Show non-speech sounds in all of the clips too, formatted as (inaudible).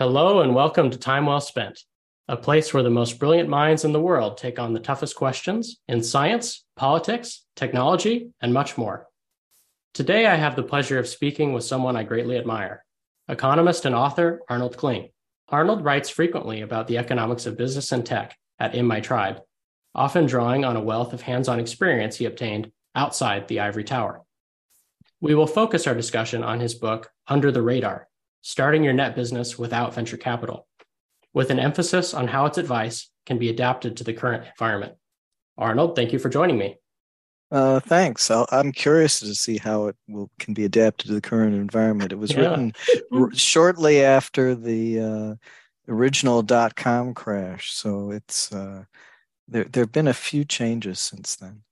Hello, and welcome to Time Well Spent, a place where the most brilliant minds in the world take on the toughest questions in science, politics, technology, and much more. Today, I have the pleasure of speaking with someone I greatly admire economist and author Arnold Kling. Arnold writes frequently about the economics of business and tech at In My Tribe, often drawing on a wealth of hands on experience he obtained outside the ivory tower. We will focus our discussion on his book, Under the Radar starting your net business without venture capital, with an emphasis on how its advice can be adapted to the current environment. Arnold, thank you for joining me. Uh, thanks. i am curious to see how it will can be adapted to the current environment. It was yeah. written r- shortly after the uh, original dot com crash, so it's uh, there. There have been a few changes since then.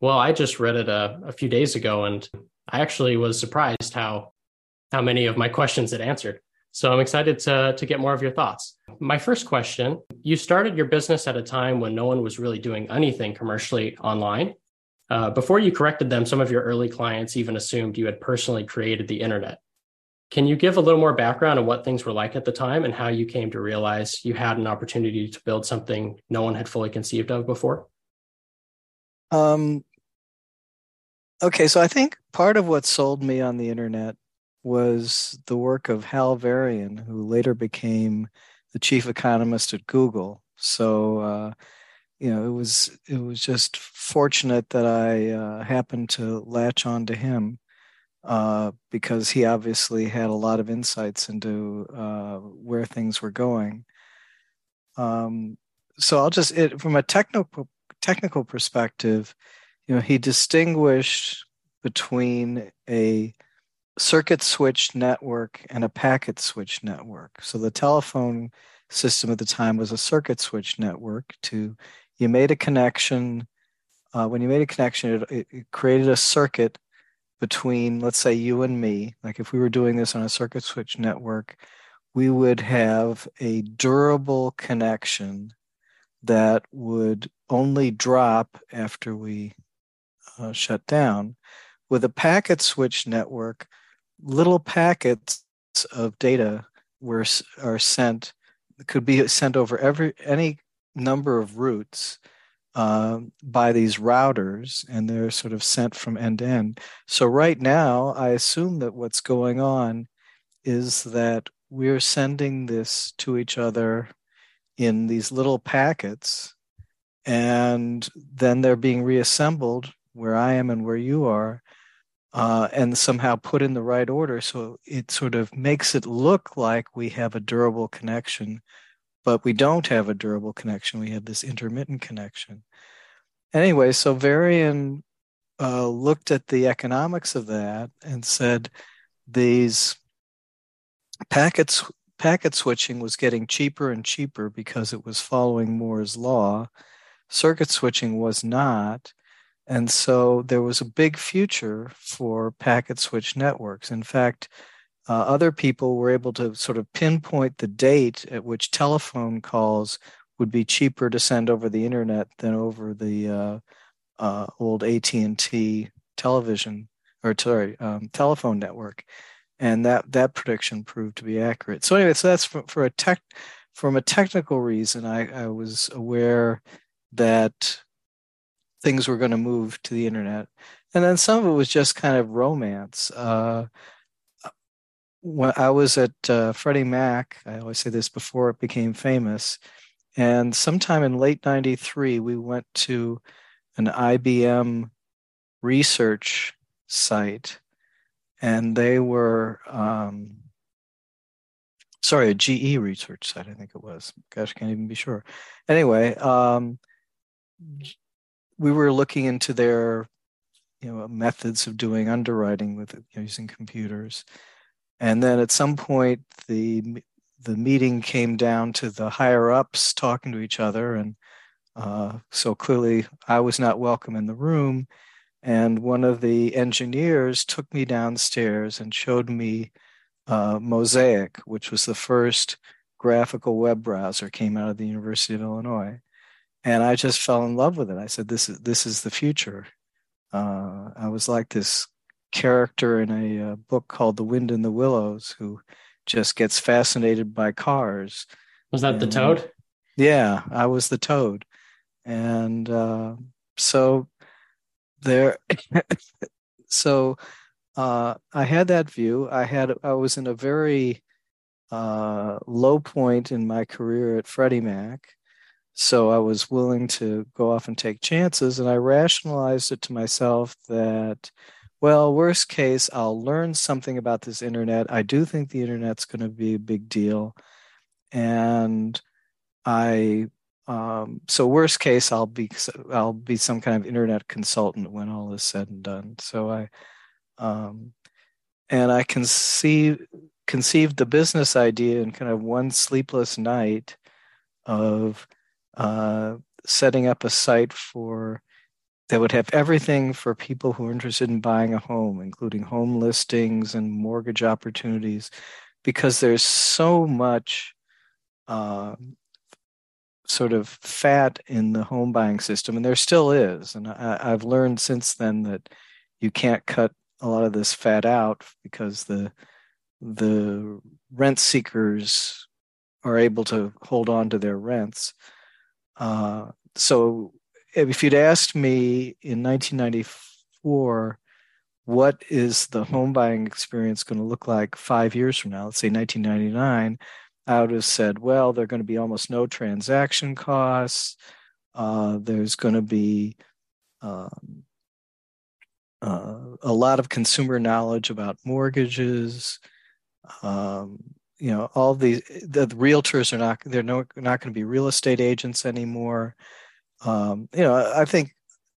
Well, I just read it a, a few days ago, and I actually was surprised how how many of my questions it answered. So I'm excited to, to get more of your thoughts. My first question you started your business at a time when no one was really doing anything commercially online. Uh, before you corrected them, some of your early clients even assumed you had personally created the internet. Can you give a little more background on what things were like at the time and how you came to realize you had an opportunity to build something no one had fully conceived of before? Um, okay, so I think part of what sold me on the internet was the work of Hal Varian, who later became the chief economist at Google. So, uh, you know, it was it was just fortunate that I uh, happened to latch on to him uh, because he obviously had a lot of insights into uh, where things were going. Um, so I'll just it, from a technical technical perspective, you know, he distinguished between a circuit switch network and a packet switch network. So the telephone system at the time was a circuit switch network. To you made a connection. Uh, when you made a connection, it, it created a circuit between, let's say, you and me. Like if we were doing this on a circuit switch network, we would have a durable connection that would only drop after we uh, shut down. With a packet switch network, little packets of data were are sent could be sent over every any number of routes uh, by these routers, and they're sort of sent from end to end. So right now, I assume that what's going on is that we're sending this to each other in these little packets, and then they're being reassembled where I am and where you are uh, and somehow put in the right order. So it sort of makes it look like we have a durable connection, but we don't have a durable connection. We have this intermittent connection. Anyway, so Varian uh, looked at the economics of that and said these packets packet switching was getting cheaper and cheaper because it was following Moore's law. Circuit switching was not. And so there was a big future for packet switch networks. In fact, uh, other people were able to sort of pinpoint the date at which telephone calls would be cheaper to send over the internet than over the uh, uh, old AT&T television or sorry um, telephone network, and that that prediction proved to be accurate. So anyway, so that's for, for a tech from a technical reason. I, I was aware that things were going to move to the internet. And then some of it was just kind of romance. Uh, when I was at uh, Freddie Mac, I always say this before it became famous, and sometime in late 93, we went to an IBM research site, and they were, um, sorry, a GE research site, I think it was. Gosh, I can't even be sure. Anyway, um, we were looking into their you know methods of doing underwriting with you know, using computers. And then at some point the the meeting came down to the higher ups talking to each other. And uh, so clearly i was not welcome in the room. And one of the engineers took me downstairs and showed me uh, mosaic which was the first graphical web browser came out of the university of illinois and I just fell in love with it. I said, "This is this is the future." Uh, I was like this character in a, uh, book called "The Wind in the Willows," who just gets fascinated by cars. Was that and, the toad? Yeah, I was the toad. And uh, so there, (laughs) so uh, I had that view. I had, I was in a very uh, low point in my career at Freddie Mac. So I was willing to go off and take chances. And I rationalized it to myself that, well, worst case, I'll learn something about this internet. I do think the internet's going to be a big deal. And I, um, so worst case, I'll be, I'll be some kind of internet consultant when all is said and done. So I, um, and I can see conceived the business idea in kind of one sleepless night of uh, setting up a site for that would have everything for people who are interested in buying a home, including home listings and mortgage opportunities, because there's so much uh, sort of fat in the home buying system, and there still is. And I, I've learned since then that you can't cut a lot of this fat out because the the rent seekers are able to hold on to their rents. Uh, so if you'd asked me in 1994, what is the home buying experience going to look like five years from now? Let's say 1999. I would have said, well, there are going to be almost no transaction costs. Uh, there's going to be um, uh, a lot of consumer knowledge about mortgages um, you know all these the, realtors are not they're no, not going to be real estate agents anymore. Um, you know i think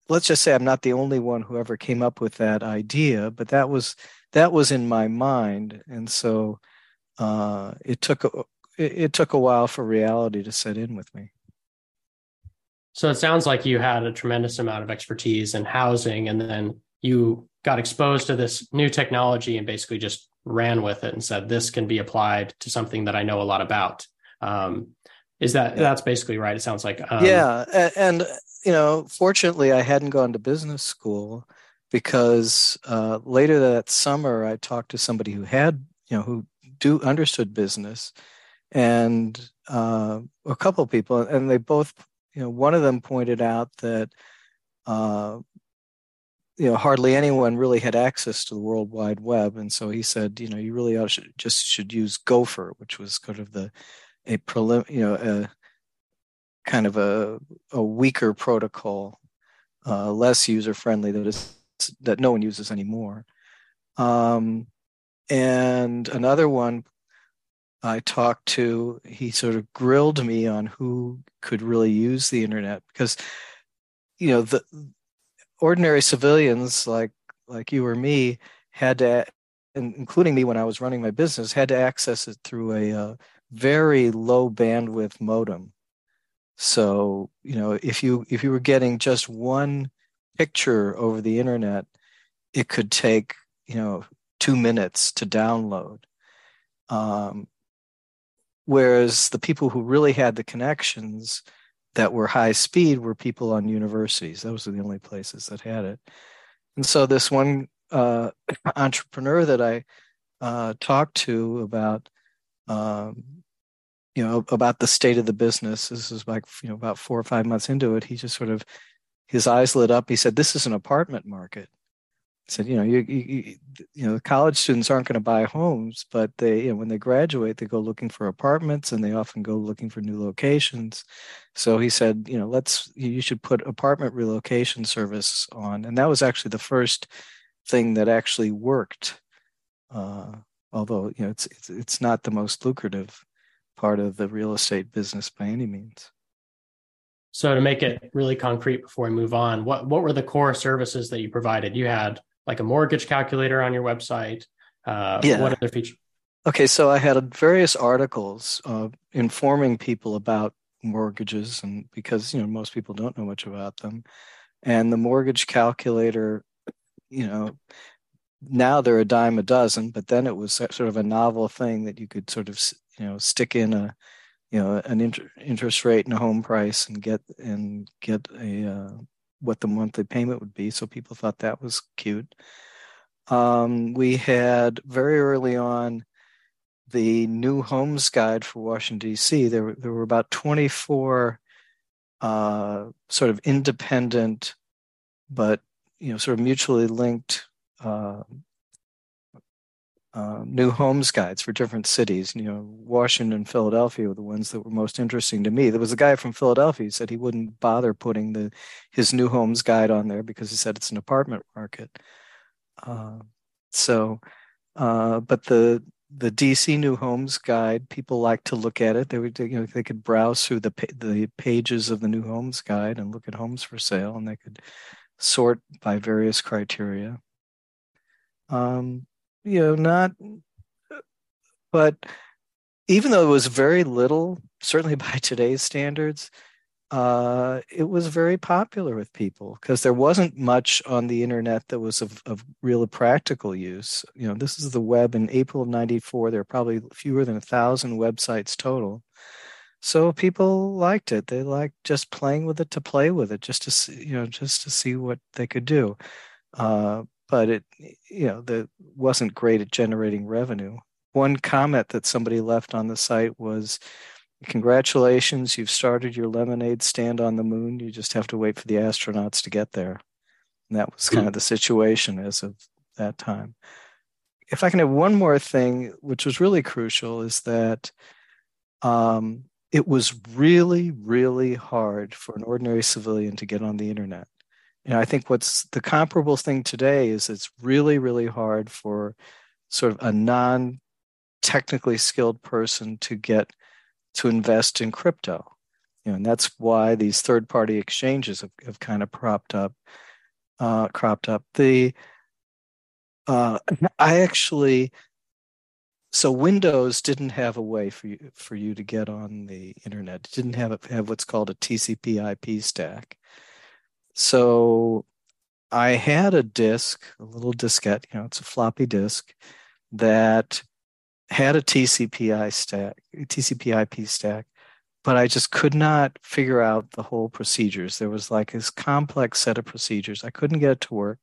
let's just say i'm not the only one who ever came up with that idea but that was that was in my mind. And so uh, it took a, it, it took a while for reality to set in with me. So it sounds like you had a tremendous amount of expertise in housing and then you got exposed to this new technology and basically just ran with it and said this can be applied to something that I know a lot about. Um, is that that's basically right? It sounds like um, yeah, and, and, you know, fortunately, I hadn't gone to business school because uh, later that summer I talked to somebody who had you know who do understood business, and uh, a couple people, and they both you know one of them pointed out that uh, you know hardly anyone really had access to the world wide web and so he said you know you really ought to just should use gopher which was kind of the a prelim you know a kind of a, a weaker protocol uh, less user friendly that is that no one uses anymore. Um, and another one i talked to he sort of grilled me on who could really use the internet because you know the ordinary civilians like like you or me had to including me when I was running my business had to access it through a uh, very low bandwidth modem. So you know if you if you were getting just one picture over the internet it could take you know two minutes to download. Um, whereas the people who really had the connections that were high speed were people on universities. Those were the only places that had it. And so this one uh, (clears throat) entrepreneur that I uh, talked to about, um, you know, about the state of the business. This is like you know about four or five months into it. He just sort of his eyes lit up. He said, "This is an apartment market." Said, you know, you, you, you know, college students aren't going to buy homes, but they, you know, when they graduate, they go looking for apartments and they often go looking for new locations. So he said, you know, let's, you should put apartment relocation service on. And that was actually the first thing that actually worked. Uh, although, you know, it's, it's, it's not the most lucrative part of the real estate business by any means. So to make it really concrete before we move on, what what were the core services that you provided? You had like a mortgage calculator on your website? Uh, yeah. What other features? Okay, so I had various articles uh, informing people about mortgages, and because you know most people don't know much about them, and the mortgage calculator, you know, now they're a dime a dozen, but then it was sort of a novel thing that you could sort of you know stick in a you know an inter- interest rate and a home price and get and get a uh, what the monthly payment would be. So people thought that was cute. Um, we had very early on the new homes guide for Washington D.C., there there were about 24 uh, sort of independent, but you know, sort of mutually linked uh, uh, new homes guides for different cities. You know, Washington and Philadelphia were the ones that were most interesting to me. There was a guy from Philadelphia who said he wouldn't bother putting the his new homes guide on there because he said it's an apartment market. Uh, so, uh, but the the DC New Homes Guide, people like to look at it. They would, you know, they could browse through the the pages of the New Homes Guide and look at homes for sale, and they could sort by various criteria. Um, you know, not, but even though it was very little, certainly (laughs) by today's standards, uh, it was very popular with people because there wasn't much on the internet that was of, of real practical use. You know, this is the web in April of 94. There are probably fewer than a thousand websites total. So people liked it. They liked just playing with it to play with it, just to see, you know, just to see what they could do. Uh, but it you know that wasn't great at generating revenue. One comment that somebody left on the site was congratulations you've started your lemonade stand on the moon. You just have to wait for the astronauts to get there. And that was kind of the situation as of that time. If i can have one more thing which was really crucial is that um, it was really really hard for an ordinary civilian to get on the internet you know, I think what's the comparable thing today is it's really, really hard for sort of a non technically skilled person to get to invest in crypto. You know, and that's why these third party exchanges have, have kind of propped up, uh, cropped up. The uh, I actually so Windows didn't have a way for you for you to get on the internet. It didn't have have what's called a TCP/IP stack. So I had a disk, a little diskette, you know, it's a floppy disk that had a TCP/IP stack, TCP/IP stack, but I just could not figure out the whole procedures. There was like this complex set of procedures. I couldn't get it to work.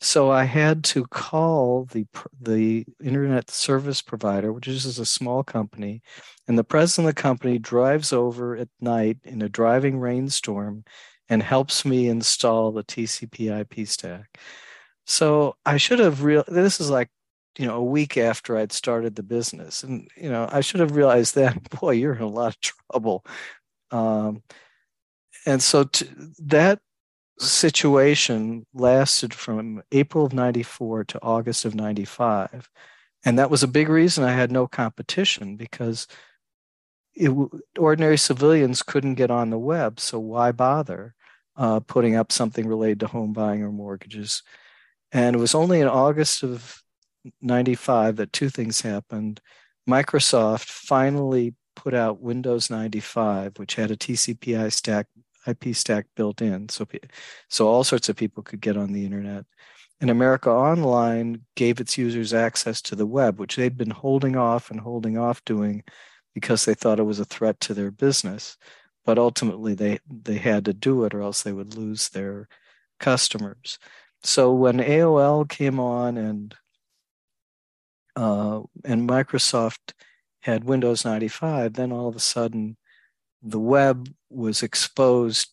So I had to call the the internet service provider, which is a small company, and the president of the company drives over at night in a driving rainstorm and helps me install the TCP IP stack. So I should have real this is like, you know, a week after I'd started the business. And, you know, I should have realized (laughs) that, boy, you're in a lot of trouble. Um, and so to, that situation lasted from April of 94 to August of 95. And that was a big reason I had no competition because it, ordinary civilians couldn't get on the web, so why bother uh, putting up something related to home buying or mortgages? And it was only in August of 95 that two things happened. Microsoft finally put out Windows 95, which had a TCP/IP stack, IP stack built in, so so all sorts of people could get on the internet. And America Online gave its users access to the web, which they'd been holding off and holding off doing because they thought it was a threat to their business. But ultimately, they, they had to do it or else they would lose their customers. So when AOL came on and uh, and Microsoft had Windows 95, then all of a sudden the web was exposed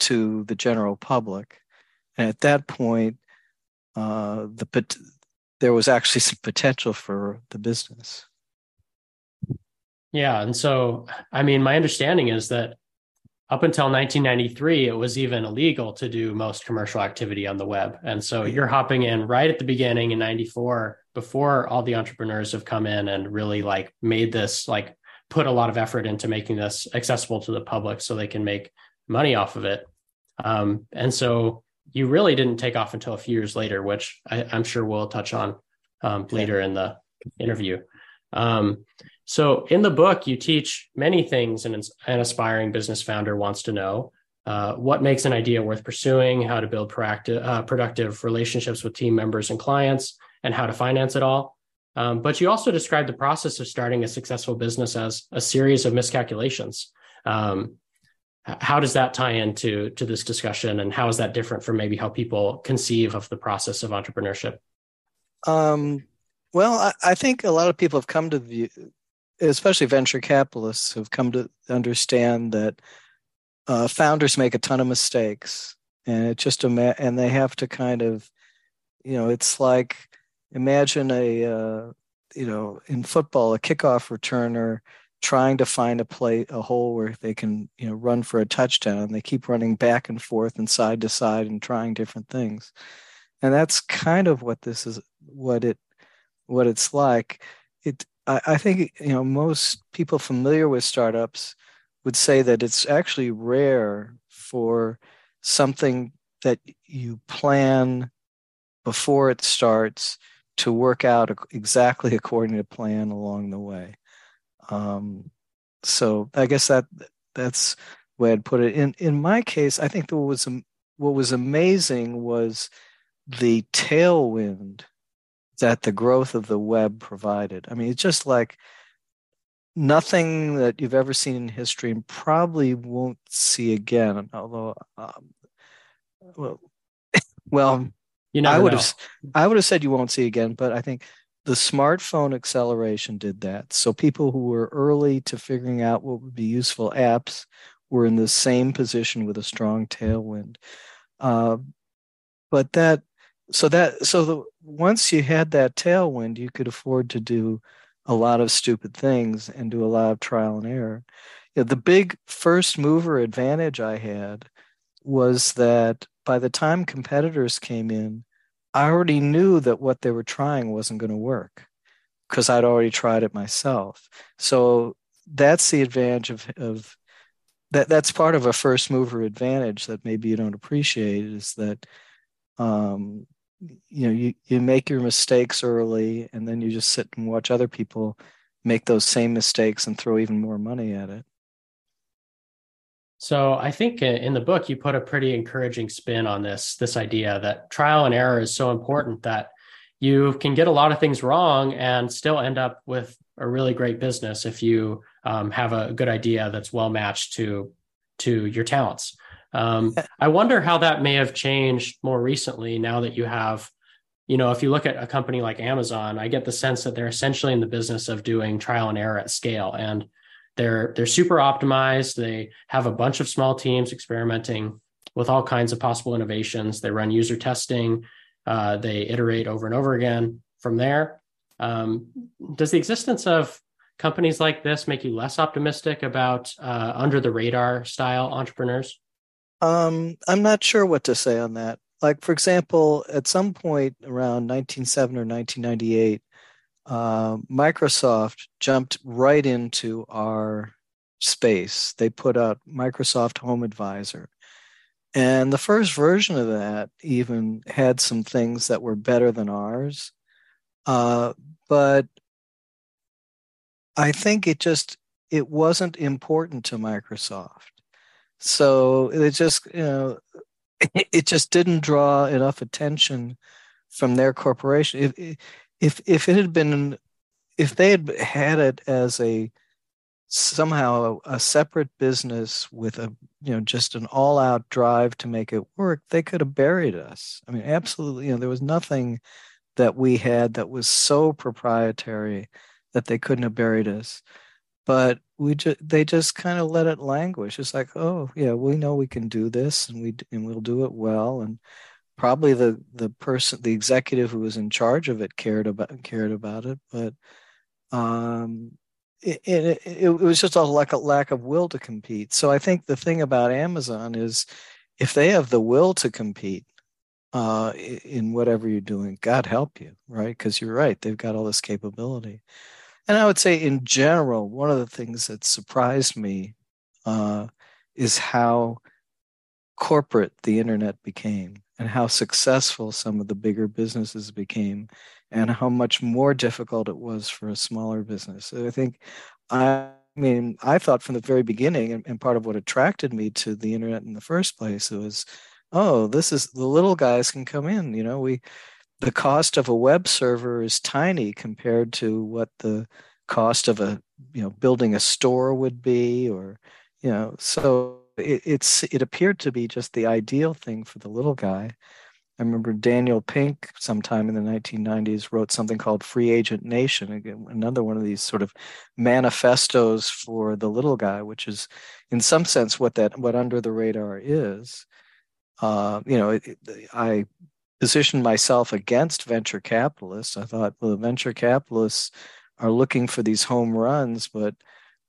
to the general public. And at that point, uh, the there was actually some potential for the business. Yeah. And so, I mean, my understanding is that up until 1993, it was even illegal to do most commercial activity on the web. And so you're hopping in right at the beginning in 94 before all the entrepreneurs have come in and really like made this, like put a lot of effort into making this accessible to the public so they can make money off of it. Um, and so you really didn't take off until a few years later, which I, am sure we'll touch on um, later in the interview. Um, so in the book, you teach many things an, an aspiring business founder wants to know. Uh, what makes an idea worth pursuing, how to build proactive, uh, productive relationships with team members and clients, and how to finance it all. Um, but you also describe the process of starting a successful business as a series of miscalculations. Um, how does that tie into to this discussion, and how is that different from maybe how people conceive of the process of entrepreneurship? Um, Well, I, I think a lot of people have come to view, especially venture capitalists, have come to understand that uh, founders make a ton of mistakes, and it just ima- and they have to kind of, you know, it's like imagine a uh, you know in football a kickoff returner trying to find a play a hole where they can you know run for a touchdown. They keep running back and forth and side to side and trying different things. And that's kind of what this is what it what it's like. It I, I think you know most people familiar with startups would say that it's actually rare for something that you plan before it starts to work out exactly (laughs) according to plan along the way. Um, so I guess that that's the way I'd put it. In in my case, I think what was what was amazing was the tailwind that the growth of the web provided. I mean, it's just like nothing that you've ever seen in history and probably won't see again. Although, um, well, (laughs) well, you I would know. have I would have said you won't see again, but I think the smartphone acceleration did that. So people who were early to figuring out what would be useful apps were in the same position with a strong tailwind. Uh, but that so that so the, once you had that tailwind, you could afford to do a lot of stupid things and do a lot of trial and error. You know, the big first mover advantage I had was that by the time competitors came in, I already knew that what they were trying wasn't going to work because I'd already tried it myself. So that's the advantage of, of that. That's part of a first mover advantage that maybe you don't appreciate is that um, you know you, you make your mistakes early and then you just sit and watch other people make those same mistakes and throw even more money at it. So I think in the book you put a pretty encouraging spin on this this idea that trial and error is so important that you can get a lot of things wrong and still end up with a really great business if you um, have a good idea that's well matched to to your talents. Um, (laughs) I wonder how that may have changed more recently now that you have, you know, if you look at a company like Amazon, I get the sense that they're essentially in the business of doing trial and error at scale. And they're they're super optimized. They have a bunch of small teams experimenting with all kinds of possible innovations. They run user testing. Uh, they iterate over and over again. From there, um, does the existence of companies like this make you less optimistic about uh, under the radar style entrepreneurs? Um, I'm not sure what to say on that. Like, for example, at some point around 1907 or 1998, uh, Microsoft jumped right into our space. They put out Microsoft Home Advisor. And the first version of that even had some things that were better than ours. Uh, but I think it just it wasn't important to Microsoft. So it just, you know, it just didn't draw enough attention from their corporation. If if if it had been if they had had it as a somehow a, a, separate business with a you know just an all out drive to make it work they could have buried us i mean absolutely you know there was nothing that we had that was so proprietary that they couldn't have buried us but we just they just kind of let it languish. It's like oh yeah we know we can do this and we and we'll do it well and probably the the person the executive who was in charge of it cared about cared about it but um it, it, it was just a lack, a lack of will to compete. So i think the thing about amazon is if they have the will to compete uh, in whatever you're doing god help you right? Because you're right they've got all this capability and i would say in general one of the things that surprised me uh, is how corporate the internet became and how successful some of the bigger businesses became and how much more difficult it was for a smaller business. So I think I mean, I thought from the very beginning, and, and, part of what attracted me to the internet in the first place was, oh, this is the little guys can come in. You know, we the cost of a web server is tiny compared to what the cost of a you know building a store would be, or you know, so it, it's it appeared to be just the ideal thing for the little guy I remember Daniel Pink, sometime in the 1990s, wrote something called Free Agent Nation, again, another one of these sort of manifestos for the little guy, which is, in some sense, what that what under the radar is. Uh, you know, it, it, I positioned myself against venture capitalists. I thought, well, the venture capitalists are looking for these home runs, but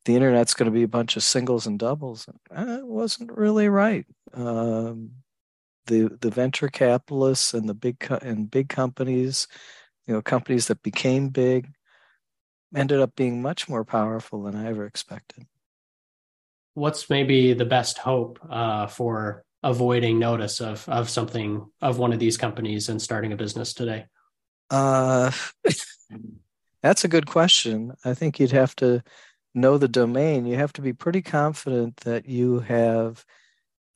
the internet's going to be a bunch of singles and doubles. And It wasn't really right. Um, the the venture capitalists and the big co- and big companies, you know, companies that became big, ended up being much more powerful than I ever expected. What's maybe the best hope uh, for avoiding notice of of something of one of these companies and starting a business today? Uh, (laughs) that's a good question. I think you'd have to know the domain. You have to be pretty confident that you have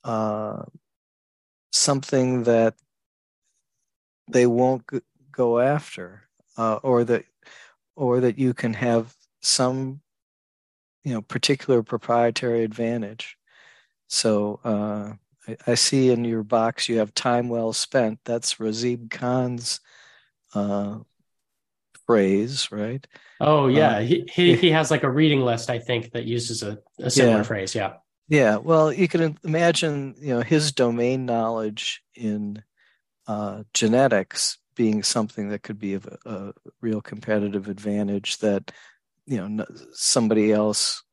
uh, something that they won't go after, uh, or that or that you can have some you know particular proprietary advantage. So uh, I, I, see in your box you have time well spent. That's Razib Khan's uh, phrase, right? Oh yeah, uh, he, he he has like a reading list I think that uses a, a similar yeah. phrase. Yeah. Yeah, well, you can imagine, you know, his domain knowledge in uh, genetics being something that could be of a, a, real competitive advantage that, you know, somebody else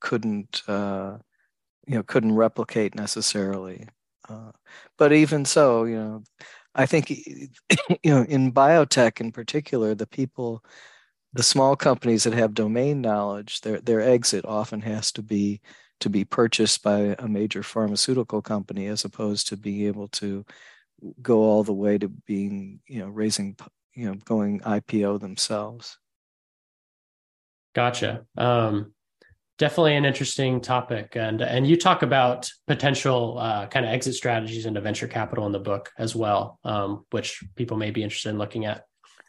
couldn't, uh, you know, couldn't replicate necessarily. Uh, but even so, you know, I think, (coughs) you know, in biotech in particular, the people, the small companies that have domain knowledge, their their exit often has to be to be purchased by a major pharmaceutical company as opposed to being able to go all the way to being you know raising you know going ipo themselves gotcha um, definitely an interesting topic and and you talk about potential uh, kind of exit strategies into venture capital in the book as well um, which people may be interested in looking at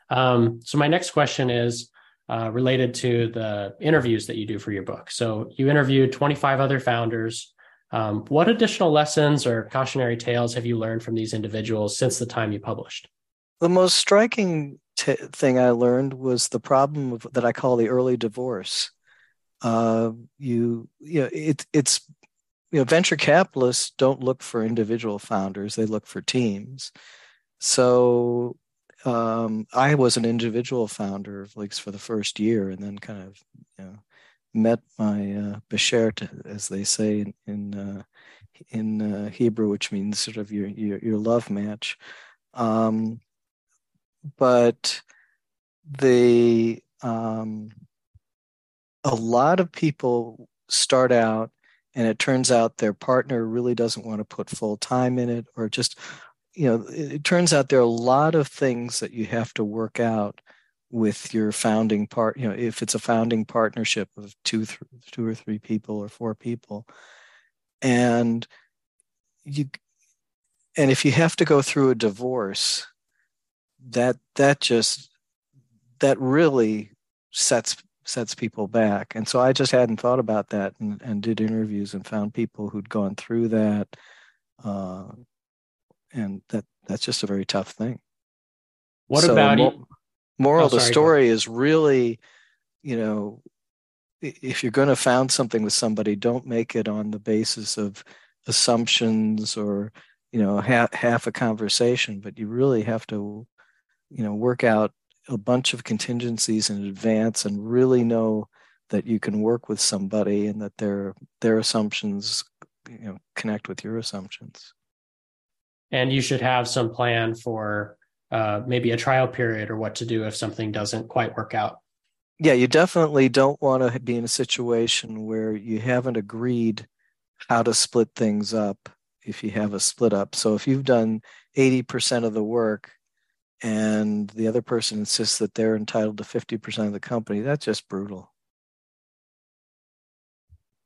um, so my next question is uh, related to the interviews that you do for your book. So you interviewed 25 other founders. Um, what additional lessons or cautionary tales have you learned from these individuals since the time you published? The most striking t- thing I learned was the problem of, that I call the early divorce. Uh, you, you know, it, it's you know, venture capitalists don't look for individual founders; they look for teams. So um, I was an individual founder of Leaks for the first year, and then kind of you know, met my uh, beshert, as they say in in, uh, in uh, Hebrew, which means sort of your your, your love match. Um, but the um, a lot of people start out and it turns out their partner really doesn't want to put full time in it or just you know, it, it turns out there are a lot of things that you have to work out with your founding part. You know, if it's a founding partnership of two, th- two or three people or four people, and you, and if you have to go through a divorce, that that just that really sets sets people back. And so I just hadn't thought about that and, and did interviews and found people who'd gone through that. Uh, and that that's just a very tough thing. What so about mo- moral oh, of the story is really, you know, if you're going to found something with somebody, don't make it on the basis of assumptions or you know half half a conversation, but you really have to, you know, work out a bunch of contingencies in advance and really know that you can work with somebody and that their their assumptions you know connect with your assumptions and you should have some plan for uh, maybe a trial period or what to do if something doesn't quite work out. Yeah, you definitely don't want to be in a situation where you haven't agreed how to split things up if you have a split up. So if you've done 80% of the work and the other person insists that they're entitled to 50% of the company, that's just brutal.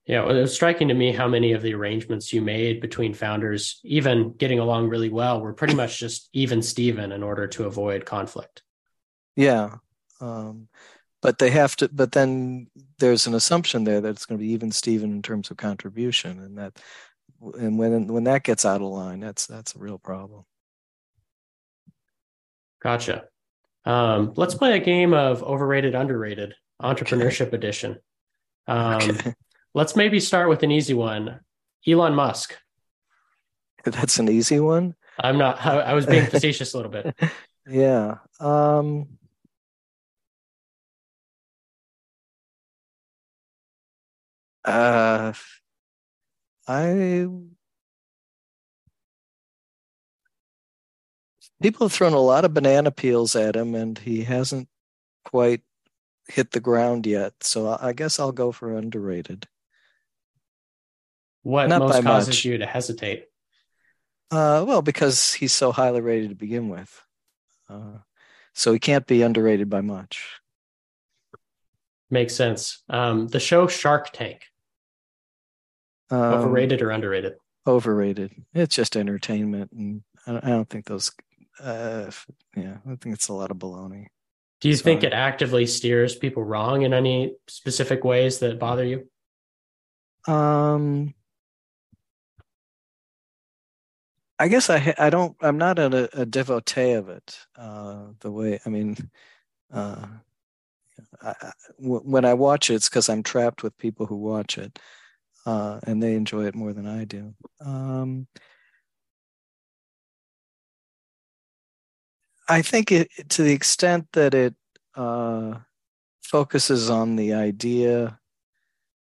Yeah, well, it was striking to me how many of the arrangements you made between founders, even getting along really well, were pretty much just even Steven in order to avoid conflict. Yeah. Um, but they have to, but then there's an assumption there that it's going to be even Steven in terms of contribution. And that, and when, when that gets out of line, that's, that's a real problem. Gotcha. Um, let's play a game of overrated, underrated, entrepreneurship okay. edition. Um, okay. Let's maybe start with an easy one. Elon Musk. (laughs) That's an easy one. I'm not. I, I was being (laughs) facetious a little bit. Yeah. Um, uh, I people have thrown a lot of banana peels at him, and he hasn't quite hit the ground yet. So I guess I'll go for underrated. What Not most causes much. you to hesitate? Uh, well, because he's so highly rated to begin with. Uh, so he can't be underrated by much. Makes sense. Um, the show Shark Tank. Um, overrated or underrated? Overrated. It's just entertainment, and I don't think those. Uh, yeah, I think it's a lot of baloney. Do you so, think it actively steers people wrong in any specific ways that bother you? Um, I guess I I don't I'm not a, a devotee of it. Uh, the way I mean, uh, I, I, when I watch it, it's because I'm trapped with people who watch it, uh, and they enjoy it more than I do. Um, I think it to the extent that it uh, focuses on the idea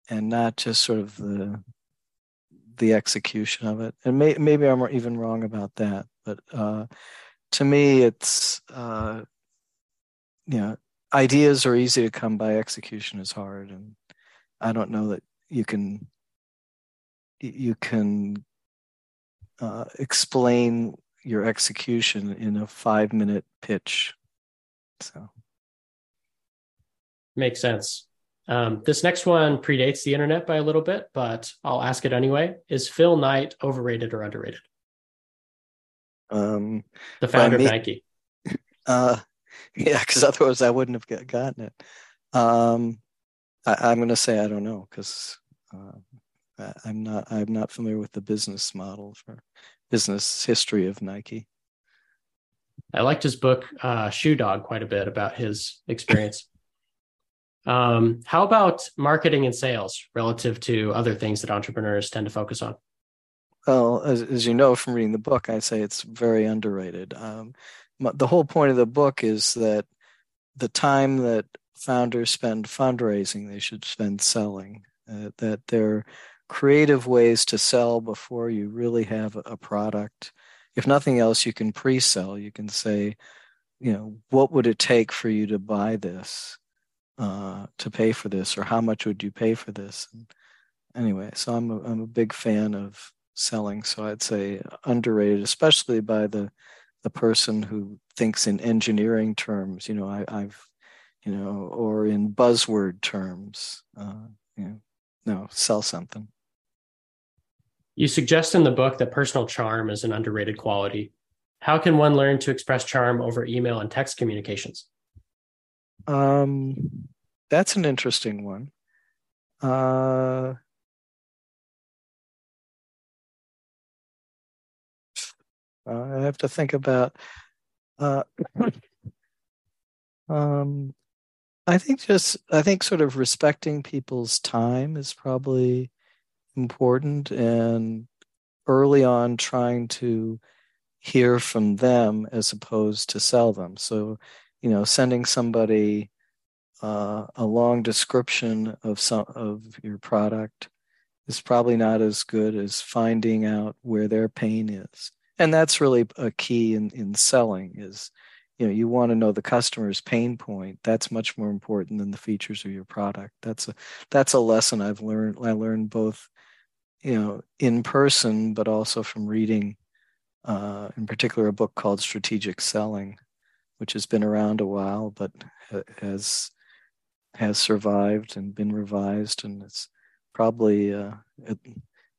and not just sort of the the execution of it. And may, maybe I'm even wrong about that, but uh, to me, it's uh, you know, ideas are easy to come by, execution is hard, and I don't know that you can you can uh, explain your execution in a five minute pitch. So makes sense. Um, this next one predates the internet by a little bit, but I'll ask it anyway. Is Phil Knight overrated or underrated? Um, the founder me, of Nike. (laughs) Uh, yeah, because otherwise I wouldn't have gotten it. Um, I, am going to say I don't know because uh, I'm not I'm not familiar with the business model for business history of Nike. I liked his book uh, Shoe Dog quite a bit about his experience. (laughs) Um, how about marketing and sales relative to other things that entrepreneurs tend to focus on? Well, as, as you know from reading the book, I'd say it's very underrated. Um, the whole point of the book is that the time that founders spend fundraising, they should spend selling. Uh, that there are creative ways to sell before you really have a product. If nothing else, you can pre-sell. You can say, you know, what would it take for you to buy this? uh, to pay for this, or how much would you pay for this? And anyway, so I'm a, I'm a big fan of selling. So I'd say underrated, especially by the the person who thinks in engineering terms. You know, I, have you know, or in buzzword terms. Uh, you know, no, sell something. You suggest in the book that personal charm is an underrated quality. How can one learn to express charm over email and text communications? Um, that's an interesting one. Uh, I have to think about. Uh, (coughs) um, I think just I think sort of respecting people's time is probably important, and early on trying to hear from them as opposed to sell them. So you know, sending somebody uh, a long description of some of your product is probably not as good as finding out where their pain is. And that's really a key in, in selling is, you know, you want to know the customer's pain point. That's much more important than the features of your product. That's a that's a lesson I've learned. I learned both, you know, in person, but also from reading, uh, in particular, a book called Strategic Selling, which has been around a while, but has has survived and been revised, and it's probably uh, it,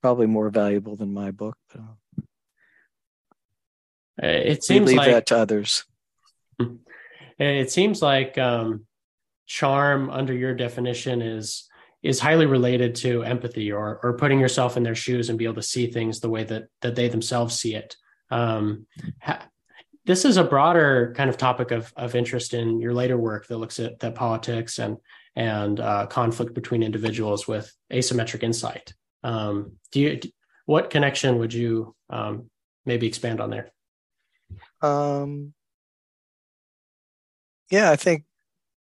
probably more valuable than my book. But, uh, it seems leave like that to others. (laughs) It seems like um, charm, under your definition, is is highly related to empathy or or putting yourself in their shoes and be able to see things the way that that they themselves see it. Um, ha- this is a broader kind of topic of, of interest in your later work that looks at that politics and and uh, conflict between individuals with asymmetric insight. Um, do you what connection would you um, maybe expand on there? Um, yeah, I think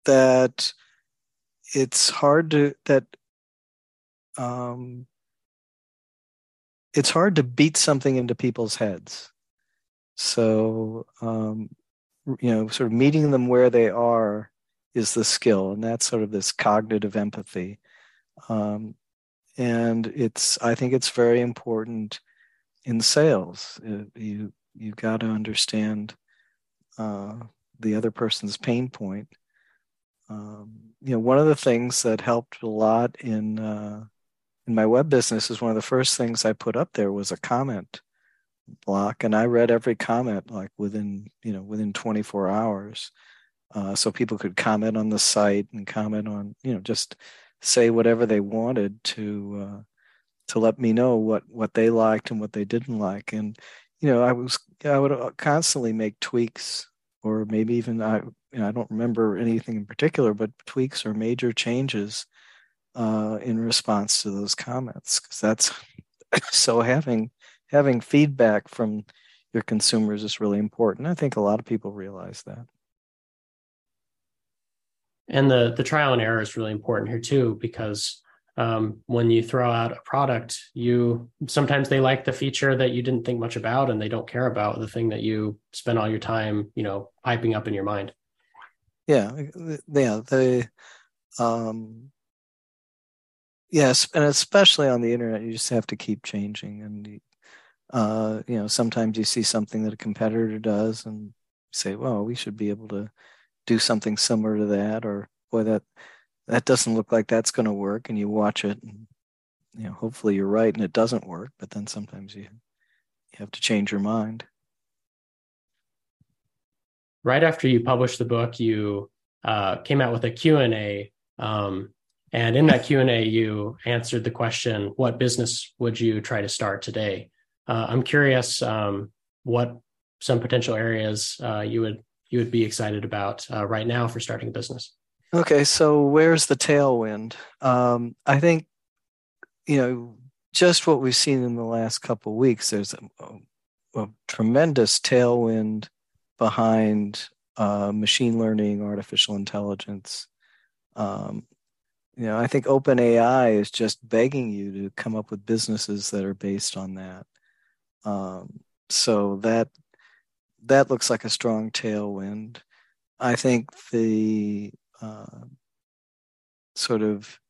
that it's hard to that um, it's hard to beat something into people's heads. So um, you know, sort of meeting them where they are is the skill, and that's sort of this cognitive empathy. Um, and it's I think it's very important in sales. Uh, you've got to understand uh, the other person's pain point. Um, you know, one of the things that helped a lot in uh, in my web business is one of the first things I put up there was a comment block, and I read every comment like within you know within 24 hours, uh, so people could comment on the site and comment on you know just say whatever they wanted to uh, to let me know what what they liked and what they didn't like, and you know I was I would constantly make tweaks or maybe even I you know, I don't remember anything in particular, but tweaks or major changes uh, in response to those comments because that's (laughs) so having having feedback from your consumers is really important. I think a lot of people realize that. And the the trial and error is really important here too, because um, when you throw out a product, you sometimes they like the feature that you didn't think much about, and they don't care about the thing that you spend all your time, you know, piping up in your mind. Yeah, yeah, they, um, yes, and especially on the internet, you just have to keep changing, and uh, you know, sometimes you see something that a competitor does, and say, "Well, we should be able to." do something similar to that or boy that that doesn't look like that's going to work and you watch it and you know hopefully you're right and it doesn't work but then sometimes you you have to change your mind right after you published the book you uh, came out with a q&a um, and in that q&a you answered the question what business would you try to start today uh, i'm curious um, what some potential areas uh, you would you would be excited about uh, right now for starting a business? Okay, so where's the tailwind? Um, I think, you know, just what we've seen in the last couple weeks, there's a, a tremendous tailwind behind uh, machine learning, artificial intelligence. Um, you know, I think OpenAI is just begging you to come up with businesses that are based on that. Um, so that that looks like a strong tailwind. I think the uh, sort of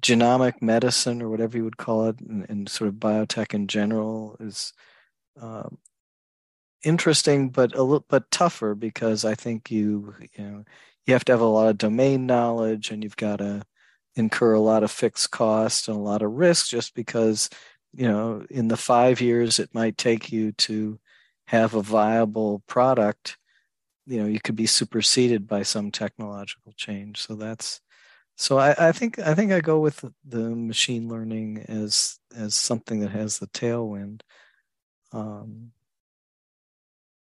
genomic medicine or whatever you would call it, and, and sort of biotech in general, is uh, interesting, but a little but tougher because I think you you know you have to have a lot of domain knowledge, and you've got to incur a lot of fixed cost and a lot of risk just because you know in the five years it might take you to have a viable product, you know, you could be superseded by some technological change. So that's so I, I think I think I go with the machine learning as as something that has the tailwind. Um,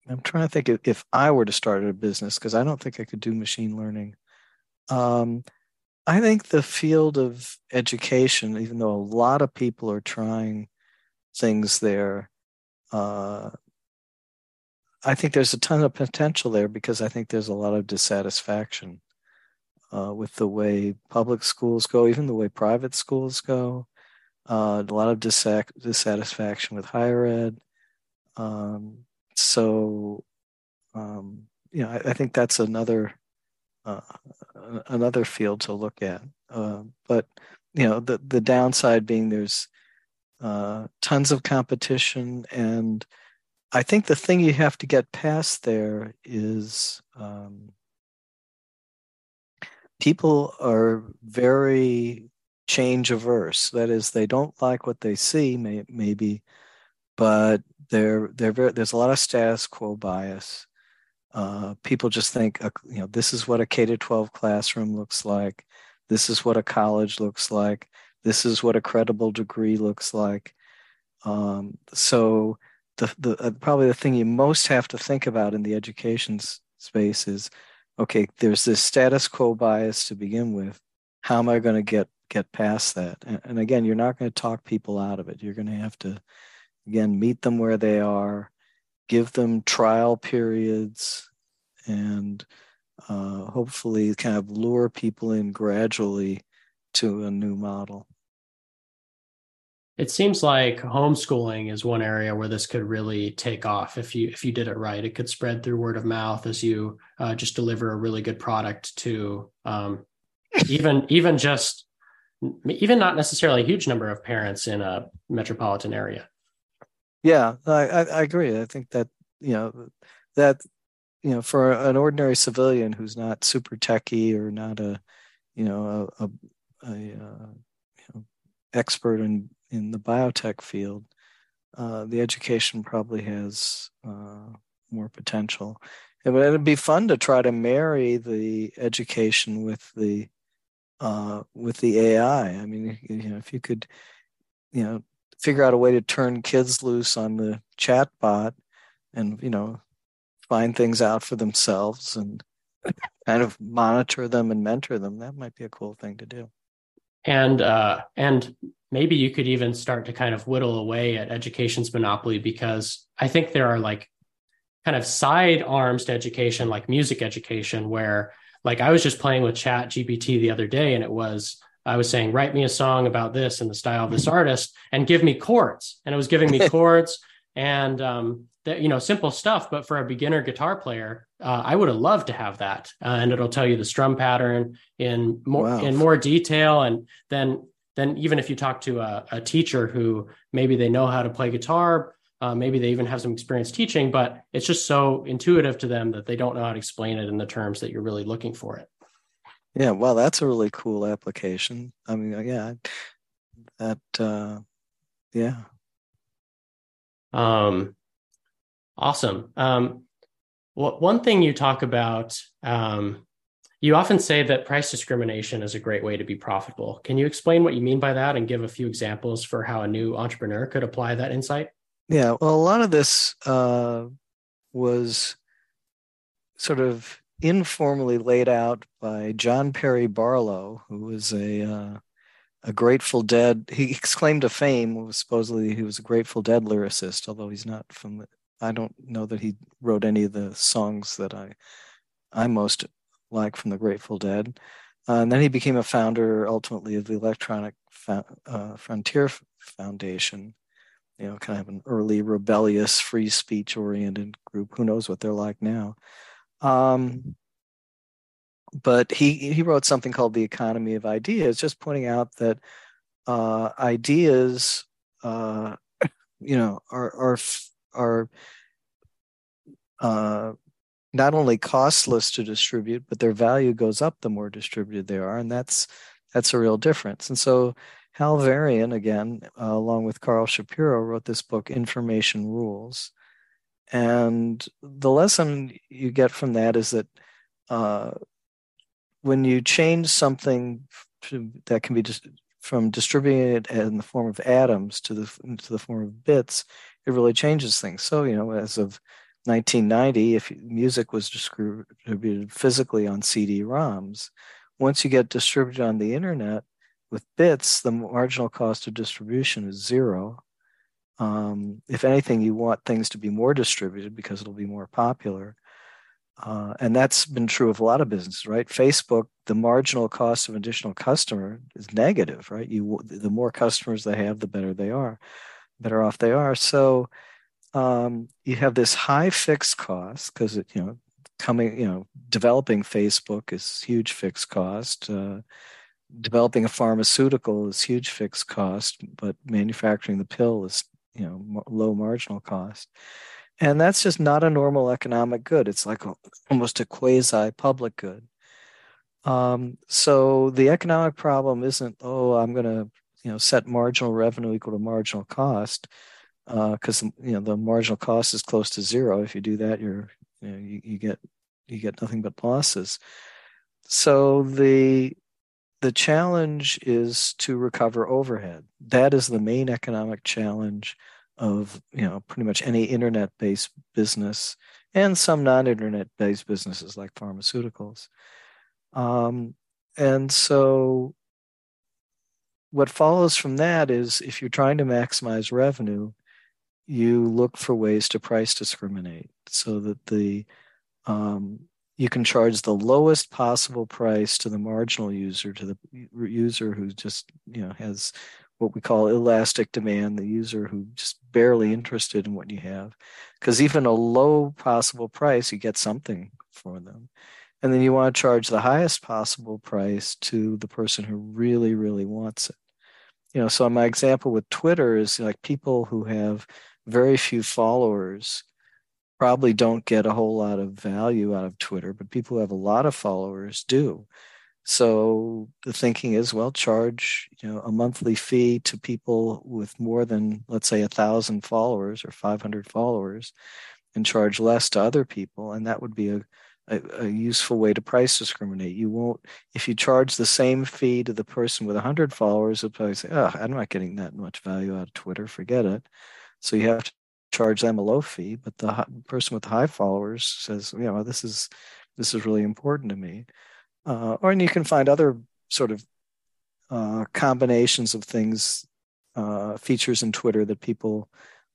I'm trying to think if, if I were to start a business because I don't think I could do machine learning. Um, I think the field of education, even though a lot of people are trying things there, uh, I think there's a ton of potential there because I think there's a lot of dissatisfaction uh, with the way public schools go, even the way private schools go. Uh, a lot of dissatisfaction with higher ed. Um, so, um, you know, I, I, think that's another uh, another field to look at. Uh, but you know, the the downside being there's uh, tons of competition and I think the thing you have to get past there is um, people are very change averse. That is, they don't like what they see, may, maybe, but they're they're very, there's a lot of status quo bias. Uh, people just think, uh, you know, this is what a K to 12 classroom looks like. This is what a college looks like. This is what a credible degree looks like. Um, so the the uh, probably the thing you most have to think about in the education space is okay there's this status quo bias to begin with. How am i going to get get past that? And, and again you're not going to talk people out of it. You're going to have to again meet them where they are give them trial periods and uh, hopefully kind of lure people in gradually to a new model it seems like homeschooling is one area where this could really take off if you if you did it right. It could spread through word of mouth as you uh, just deliver a really good product to um, even even just even not necessarily a huge number of parents in a metropolitan area. Yeah i i agree. I think that you know that you know for an ordinary civilian who's not super techy or not a you know a, a, a, a uh, expert in in the biotech field, uh, the education probably has uh, more potential. It would be fun to try to marry the education with the uh, with the AI. I mean, you know, if you could, you know, figure out a way to turn kids loose on the chat bot and you know find things out for themselves and kind of monitor them and mentor them that might be a cool thing to do and uh, and maybe you could even start to kind of whittle away at education's monopoly because I think there are like kind of side arms to education, like music education, where like I was just playing with Chat GPT the other day, and it was I was saying, write me a song about this in the style of this artist, and give me chords, and it was giving me (laughs) chords and um, that you know simple stuff but for a beginner guitar player uh, i would have loved to have that. Uh, and it'll tell you the strum pattern in more wow. in more detail and then then even if you talk to a, a teacher who maybe they know how to play guitar uh, maybe they even have some experience teaching but it's just so intuitive to them that they don't know how to explain it in the terms that you're really looking for it. Yeah well that's a really cool application. I mean yeah that uh yeah. Um Awesome. Um, well, one thing you talk about, um, you often say that price discrimination is a great way to be profitable. Can you explain what you mean by that and give a few examples for how a new entrepreneur could apply that insight? Yeah, well, a lot of this uh, was sort of informally laid out by John Perry Barlow, who was a uh, a Grateful Dead. He (laughs) exclaimed to fame. was Supposedly, he was a Grateful Dead lyricist, although he's not from I don't know that he wrote any of the songs that I I most like from the Grateful Dead. Uh, and then he became a founder ultimately of the Electronic uh, Frontier Foundation, you know, kind of an early rebellious, free speech oriented group. Who knows what they're like now? Um, but he he wrote something called the Economy of Ideas, just pointing out that uh, ideas, uh, (coughs) you know, are are are uh, not only costless to distribute, but their value goes up the more distributed they are, and that's that's a real difference. And so Hal Varian, again, uh, along with Carl Shapiro, wrote this book, Information Rules. And the lesson you get from that is that uh, when you change something to, that can be just from distributing it in the form of atoms to the to the form of bits, it really changes things. So, you know, as of 1990, if music was distributed physically on CD-ROMs, once you get distributed on the internet with bits, the marginal cost of distribution is zero. Um, if anything, you want things to be more distributed because it'll be more popular. Uh, and that's been true of a lot of businesses, right? Facebook, the marginal cost of additional customer is negative, right? You, the more customers they have, the better they are better off they are. So um, you have this high fixed cost because you know coming you know developing Facebook is huge fixed cost. Uh, developing a pharmaceutical is huge fixed cost, but manufacturing the pill is you know low marginal cost. And that's just not a normal economic good. It's like a, almost a quasi public good. Um, so the economic problem isn't, oh, I'm going to you know set marginal revenue equal to marginal cost because uh, you know the marginal cost is close to zero. If you do that, you're you, know, you, you get you get nothing but losses. So the the challenge is to recover overhead. That is the main economic challenge of you know pretty much any internet-based business and some non-internet-based businesses like pharmaceuticals. Um, and so what follows from that is if you're trying to maximize revenue, you look for ways to price discriminate so that the um, you can charge the lowest possible price to the marginal user to the user who just you know has what we call elastic demand the user who just barely interested in what you have. Because even a low possible price you get something for them. And then you want to charge the highest possible price to the person who really really wants it. You know so my example with twitter is like people who have very few followers probably don't get a whole lot of value out of twitter but people who have a lot of followers do so the thinking is well charge you know a monthly fee to people with more than let's say a thousand followers or 500 followers and charge less to other people and that would be a a, a, useful way to price discriminate. You won't, if you charge the same fee to the person with 100 followers, they'll probably say, oh, I'm not getting that much value out of Twitter, forget it. So you have to charge them a low fee, but the person with high followers says, you know, this is, this is really important to me. Uh, or and you can find other sort of uh, combinations of things, uh, features in Twitter that people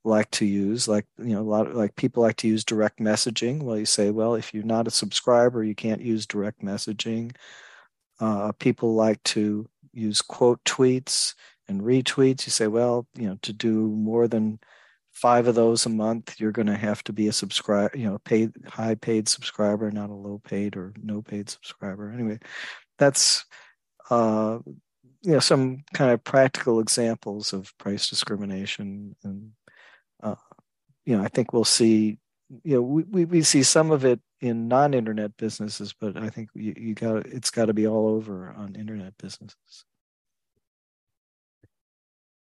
like to use like you know a lot of like people like to use direct messaging. Well you say well if you're not a subscriber you can't use direct messaging. Uh, people like to use quote tweets and retweets. You say well you know to do more than five of those a month you're going to have to be a subscriber you know paid high paid subscriber not a low paid or no paid subscriber anyway that's uh you know some kind of practical examples of price discrimination and uh, you know, I think we'll see, you know, we, we, we see some of it in non-internet businesses, but I think you, you got it's got to be all over on internet businesses.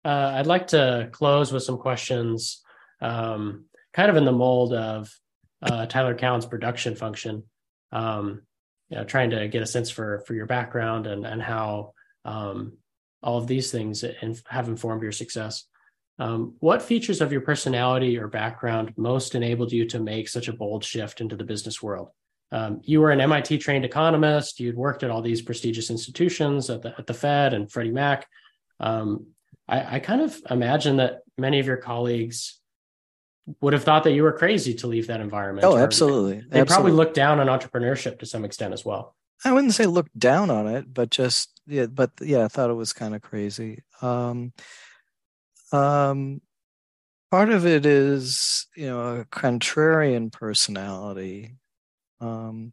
Uh, I'd like to close with some questions, um, kind of in the mold of uh, Tyler Cowen's production function. Um, you know, trying to get a sense for for your background and and how um, all of these things have informed your success. Um, what features of your personality or background most enabled you to make such a bold shift into the business world? Um, you were an MIT trained economist. You'd worked at all these prestigious institutions at the, at the Fed and Freddie Mac. Um, I, I, kind of imagine that many of your colleagues would have thought that you were crazy to leave that environment. Oh, absolutely. They, absolutely. probably looked down on entrepreneurship to some extent as well. I wouldn't say look down on it, but just yeah, but yeah, I thought it was kind of crazy. Um, um, part of it is, you know, a contrarian personality. Um,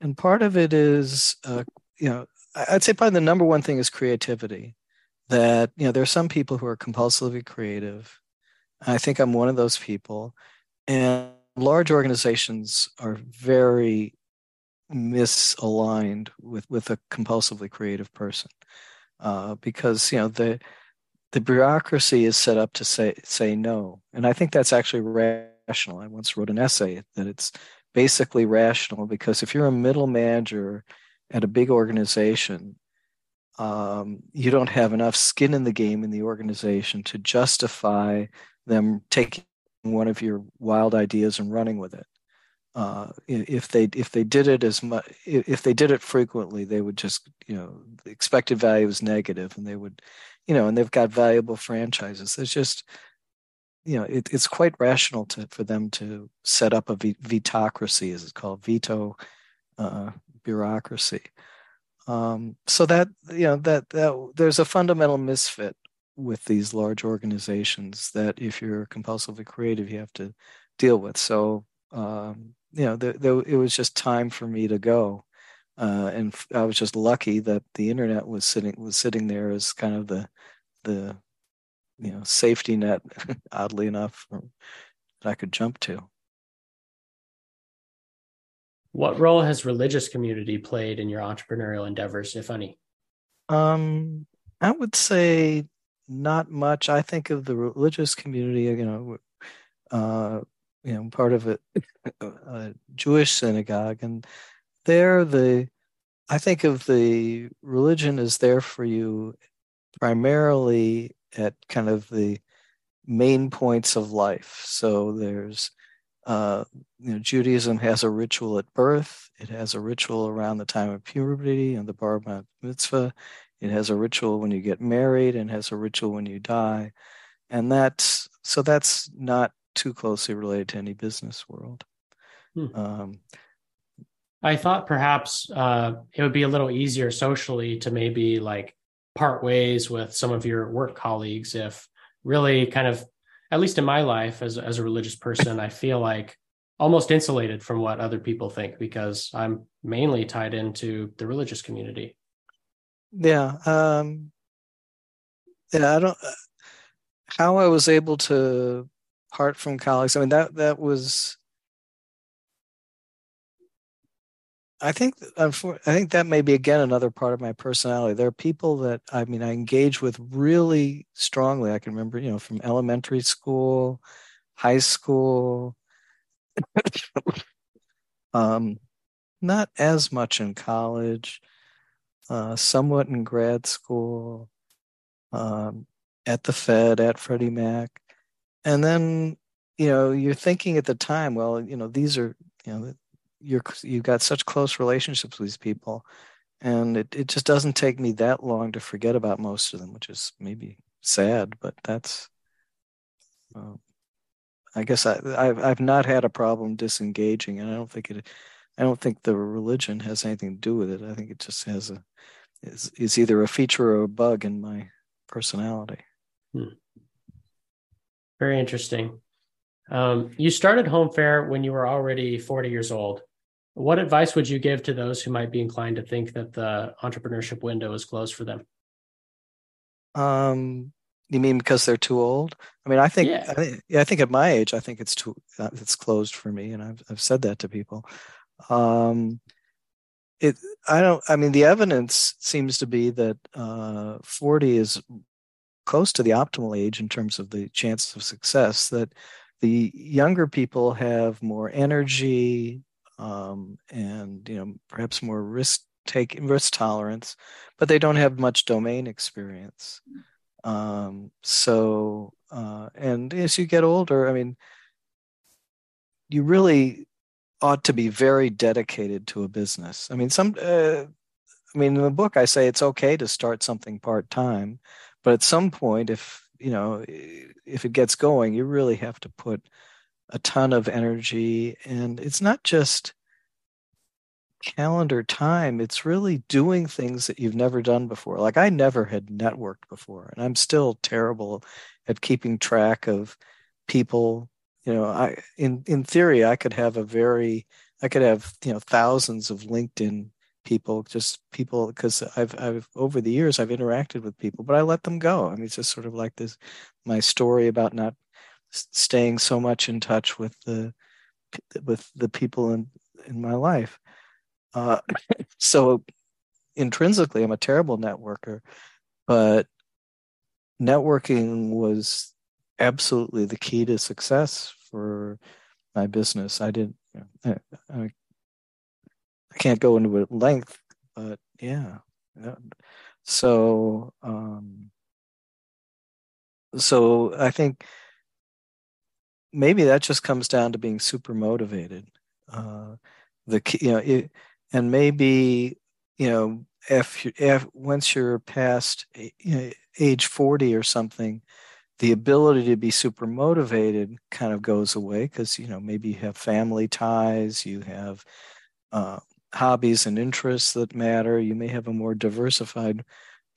and part of it is, uh, you know, I'd say probably the number one thing is creativity. That, you know, there are some people who are compulsively creative. I think I'm one of those people. And large organizations are very misaligned with, with a compulsively creative person. Uh, because, you know, the, the bureaucracy is set up to say say no and i think that's actually rational i once wrote an essay that it's basically rational because if you're a middle manager at a big organization um, you don't have enough skin in the game in the organization to justify them taking one of your wild ideas and running with it uh, if they if they did it as much if they did it frequently they would just you know the expected value is negative and they would you know, and they've got valuable franchises. It's just, you know, it, it's quite rational to for them to set up a vetocracy, as it's called, veto uh, bureaucracy. Um, so that you know that that there's a fundamental misfit with these large organizations that if you're compulsively creative, you have to deal with. So um, you know, the, the, it was just time for me to go. Uh, and I was just lucky that the internet was sitting was sitting there as kind of the the you know safety net, (laughs) oddly enough, that I could jump to. What role has religious community played in your entrepreneurial endeavors, if any? Um, I would say not much. I think of the religious community, you know, uh, you know, part of it, a Jewish synagogue, and there the i think of the religion is there for you primarily at kind of the main points of life. So there's uh, you know, Judaism has a ritual at birth. It has a ritual around the time of puberty and the bar mitzvah. It has a ritual when you get married and has a ritual when you die. And that's so that's not too closely related to any business world. Hmm. Um, I thought perhaps uh, it would be a little easier socially to maybe like part ways with some of your work colleagues if really kind of at least in my life as as a religious person I feel like almost insulated from what other people think because I'm mainly tied into the religious community. Yeah. Um yeah, I don't how I was able to part from colleagues. I mean that that was I think I think that may be again another part of my personality. There are people that I mean I engage with really strongly. I can remember, you know, from elementary school, high school, (coughs) um, not as much in college, uh, somewhat in grad school, um, at the Fed, at Freddie Mac, and then you know you're thinking at the time, well, you know, these are you know you're you've got such close relationships with these people and it, it just doesn't take me that long to forget about most of them which is maybe sad but that's uh, i guess I, I've, I've not had a problem disengaging and i don't think it i don't think the religion has anything to do with it. I think it just has a is, is either a feature or a bug in my personality. Hmm. very interesting. Um, you started Homefair when you were already 40 years old what advice would you give to those who might be inclined to think that the entrepreneurship window is closed for them? Um, you mean because they're too old? I mean, I think, yeah. I think, I think at my age, I think it's too, uh, it's closed for me, and I've I've said that to people. Um, it, I don't. I mean, the evidence seems to be that uh, forty is close to the optimal age in terms of the chances of success. That the younger people have more energy, um, and you know perhaps more risk take risk tolerance, but they don't have much domain experience. Um, so uh, and as you get older, I mean, you really ought to be very dedicated to a business. I mean, some. Uh, I mean, in the book, I say it's okay to start something part time, but at some point, if you know, if it gets going, you really have to put a ton of energy and it's not just calendar time it's really doing things that you've never done before. Like i never had networked before and i'm still terrible at keeping track of people. You know i in in theory i could have a very i could have you know thousands of linkedin people just people because i've i've over the years i've interacted with people but i let them go. I mean it's just sort of like this my story about not staying so much in touch with the with the people in in my life. Uh, (laughs) so intrinsically, I'm a terrible networker, but networking was absolutely the key to success for my business. I didn't. You know, I, I, can't go into it at length, but yeah. So, um, so I think maybe that just comes down to being super motivated. Uh, the you know, it, and maybe you know, if, you, if once you're past you know, age forty or something, the ability to be super motivated kind of goes away because you know maybe you have family ties, you have uh, hobbies and interests that matter. You may have a more diversified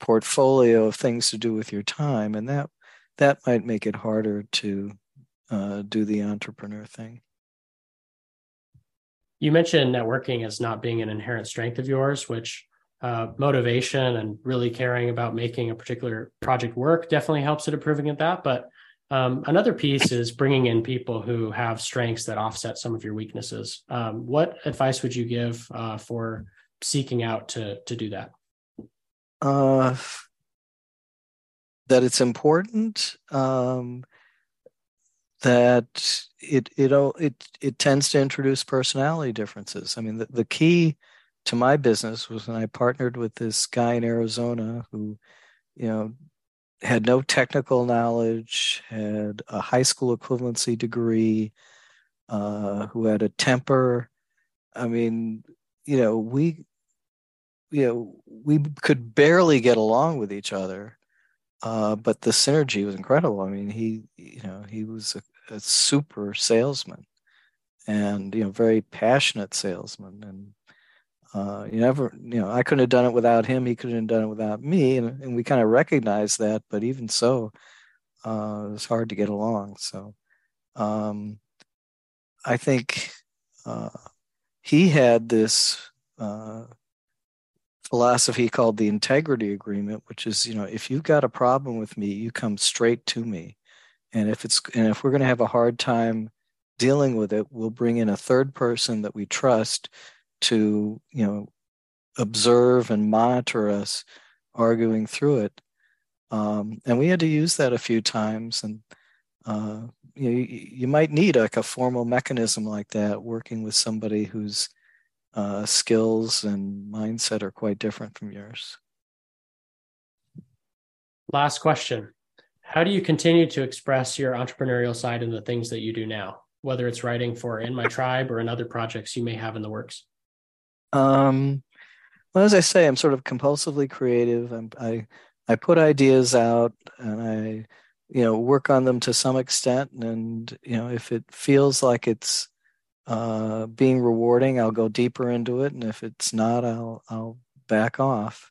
portfolio of things to do with your time, and that that might make it harder to uh, do the entrepreneur thing. You mentioned networking as not being an inherent strength of yours, which uh, motivation and really caring about making a particular project work definitely helps at improving at that. But um, another piece is bringing in people who have strengths that offset some of your weaknesses. Um, what advice would you give uh, for seeking out to to do that? Uh, that it's important. Um, that it it it it tends to introduce personality differences. I mean, the, the key to my business was when I partnered with this guy in Arizona who, you know, had no technical knowledge, had a high school equivalency degree, uh, who had a temper. I mean, you know, we, you know, we could barely get along with each other, uh, but the synergy was incredible. I mean, he, you know, he was a, a super salesman, and you know, very passionate salesman, and uh, you never, you know, I couldn't have done it without him. He couldn't have done it without me, and, and we kind of recognize that. But even so, uh, it was hard to get along. So, um, I think uh, he had this uh, philosophy called the integrity agreement, which is, you know, if you've got a problem with me, you come straight to me, and if it's and if we're going to have a hard time dealing with it, we'll bring in a third person that we trust to you know observe and monitor us arguing through it. Um, and we had to use that a few times. And uh, you, you, might need like a formal mechanism like that working with somebody whose uh, skills and mindset are quite different from yours. Last question how do you continue to express your entrepreneurial side in the things that you do now whether it's writing for in my tribe or in other projects you may have in the works um, well, as I say, I'm sort of compulsively creative. I'm, I I put ideas out and I, you know, work on them to some extent. And you know, if it feels like it's uh, being rewarding, I'll go deeper into it. And if it's not, I'll I'll back off.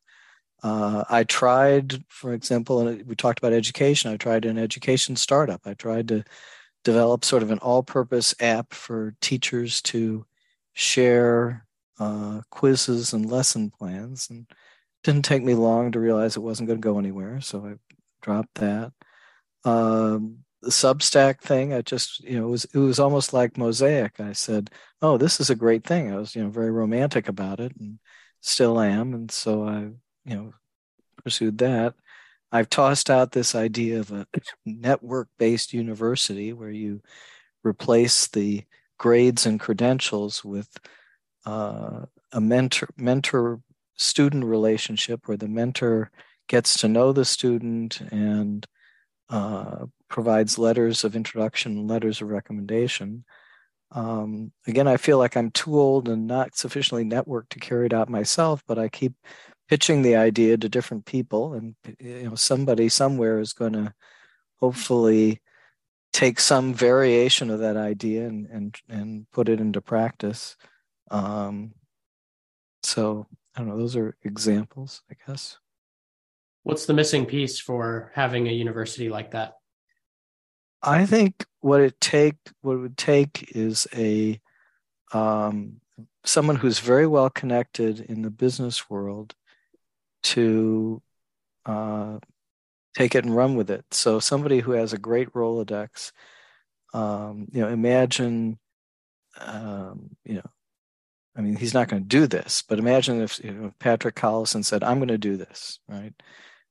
Uh, I tried, for example, and we talked about education. I tried an education startup. I tried to develop sort of an all-purpose app for teachers to share uh, quizzes and lesson plans. And didn't take me long to realize it wasn't going to go anywhere, so I dropped that. Um, the Substack thing, I just you know it was it was almost like mosaic. I said, "Oh, this is a great thing." I was you know very romantic about it, and still am, and so I you know pursued that. I've tossed out this idea of a network-based university where you replace the grades and credentials with uh, a mentor mentor student relationship where the mentor gets to know the student and uh, provides letters of introduction, letters of recommendation. Um, again, I feel like I'm too old and not sufficiently networked to carry it out myself, but I keep pitching the idea to different people, and you know, somebody somewhere is going to hopefully take some variation of that idea and and and put it into practice. Um, so I don't know. Those are examples, I guess. What's the missing piece for having a university like that? I think what it take what it would take is a um, someone who's very well connected in the business world to uh, take it and run with it. So somebody who has a great Rolodex, um, you know, imagine, um, you know, I mean, he's not going to do this, but imagine if you know, Patrick Collison said, I'm going to do this, right?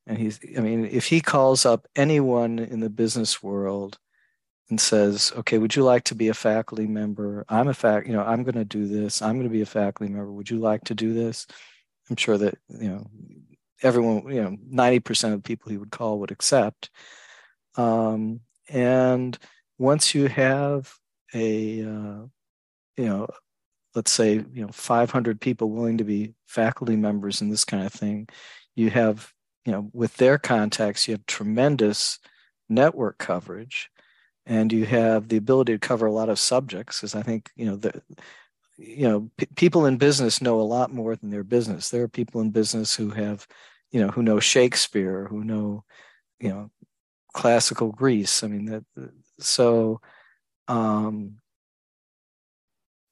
And he's, I mean, if he calls up anyone in the business world and says, okay, would you like to be a faculty member? I'm a fact, you know, I'm going to do this. I'm going to be a faculty member. Would you like to do this? I'm sure that, you know, everyone, you know, 90% of the people he would call would accept. Um, and once you have a, uh, you know, let's say you know 500 people willing to be faculty members in this kind of thing you have you know with their contacts you have tremendous network coverage and you have the ability to cover a lot of subjects because i think you know the you know p- people in business know a lot more than their business. There are people in business who have you know who know shakespeare who know you know classical greece. I mean that so um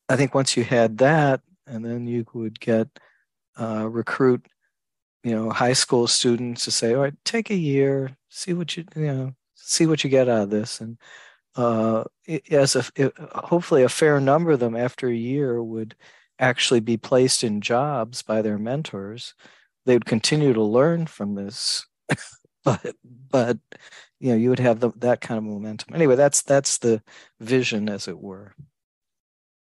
I think once you had that, and then you would get uh, recruit, you know, high school students to say, all right, take a year, see what you, you know, see what you get out of this, and uh, as a it, hopefully a fair number of them after a year would actually be placed in jobs by their mentors. They would continue to learn from this, (laughs) but but you know you would have the, that kind of momentum. Anyway, that's that's the vision, as it were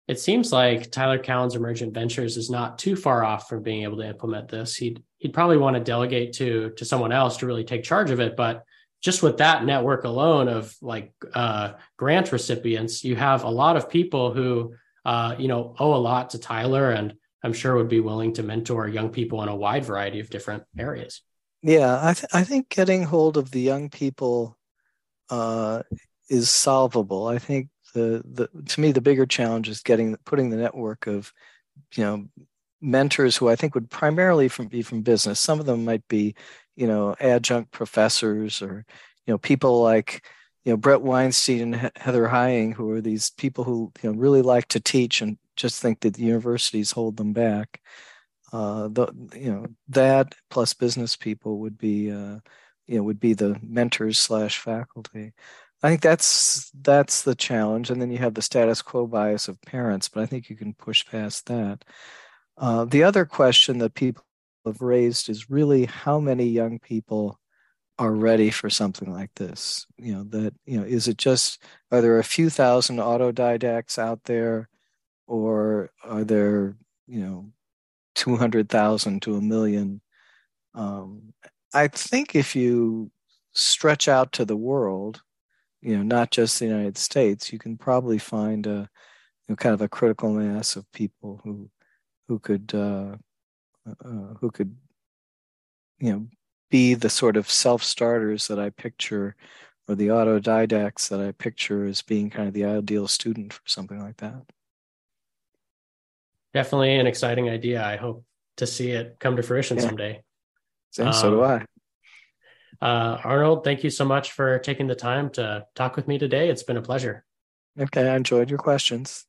it seems like Tyler Cowen's Emergent Ventures is not too far off from being able to implement this. He'd he'd probably want to delegate to to someone else to really take charge of it, but just with that network alone of like uh, grant recipients, you have a lot of people who uh, you know owe a lot to Tyler, and I'm sure would be willing to mentor young people in a wide variety of different areas. Yeah, I th- I think getting hold of the young people uh, is solvable. I think the the to me the bigger challenge is getting putting the network of you know mentors who I think would primarily from be from business. Some of them might be you know adjunct professors or you know people like you know Bret Weinstein and Heather Heying who are these people who you know really like to teach and just think that the universities hold them back. Uh, the you know that plus business people would be uh, you know would be the mentors slash faculty. I think that's that's the challenge, and then you have the status quo bias of parents, but I think you can push past that. Uh, the other question that people have raised is really how many young people are ready for something like this. You know that you know is it just are there a few thousand autodidacts out there, or are there you know two hundred thousand to a million? Um, I think if you stretch out to the world you know, not just the United States, you can probably find a you know, kind of a critical mass of people who who could uh, uh, who could you know be the sort of self starters that I picture, or the autodidacts that I picture as being kind of the ideal student for something like that. Definitely an exciting idea. I hope to see it come to fruition yeah. someday. um, so do I. Uh, Arnold, thank you so much for taking the time to talk with me today. It's been a pleasure. Okay, I enjoyed your questions.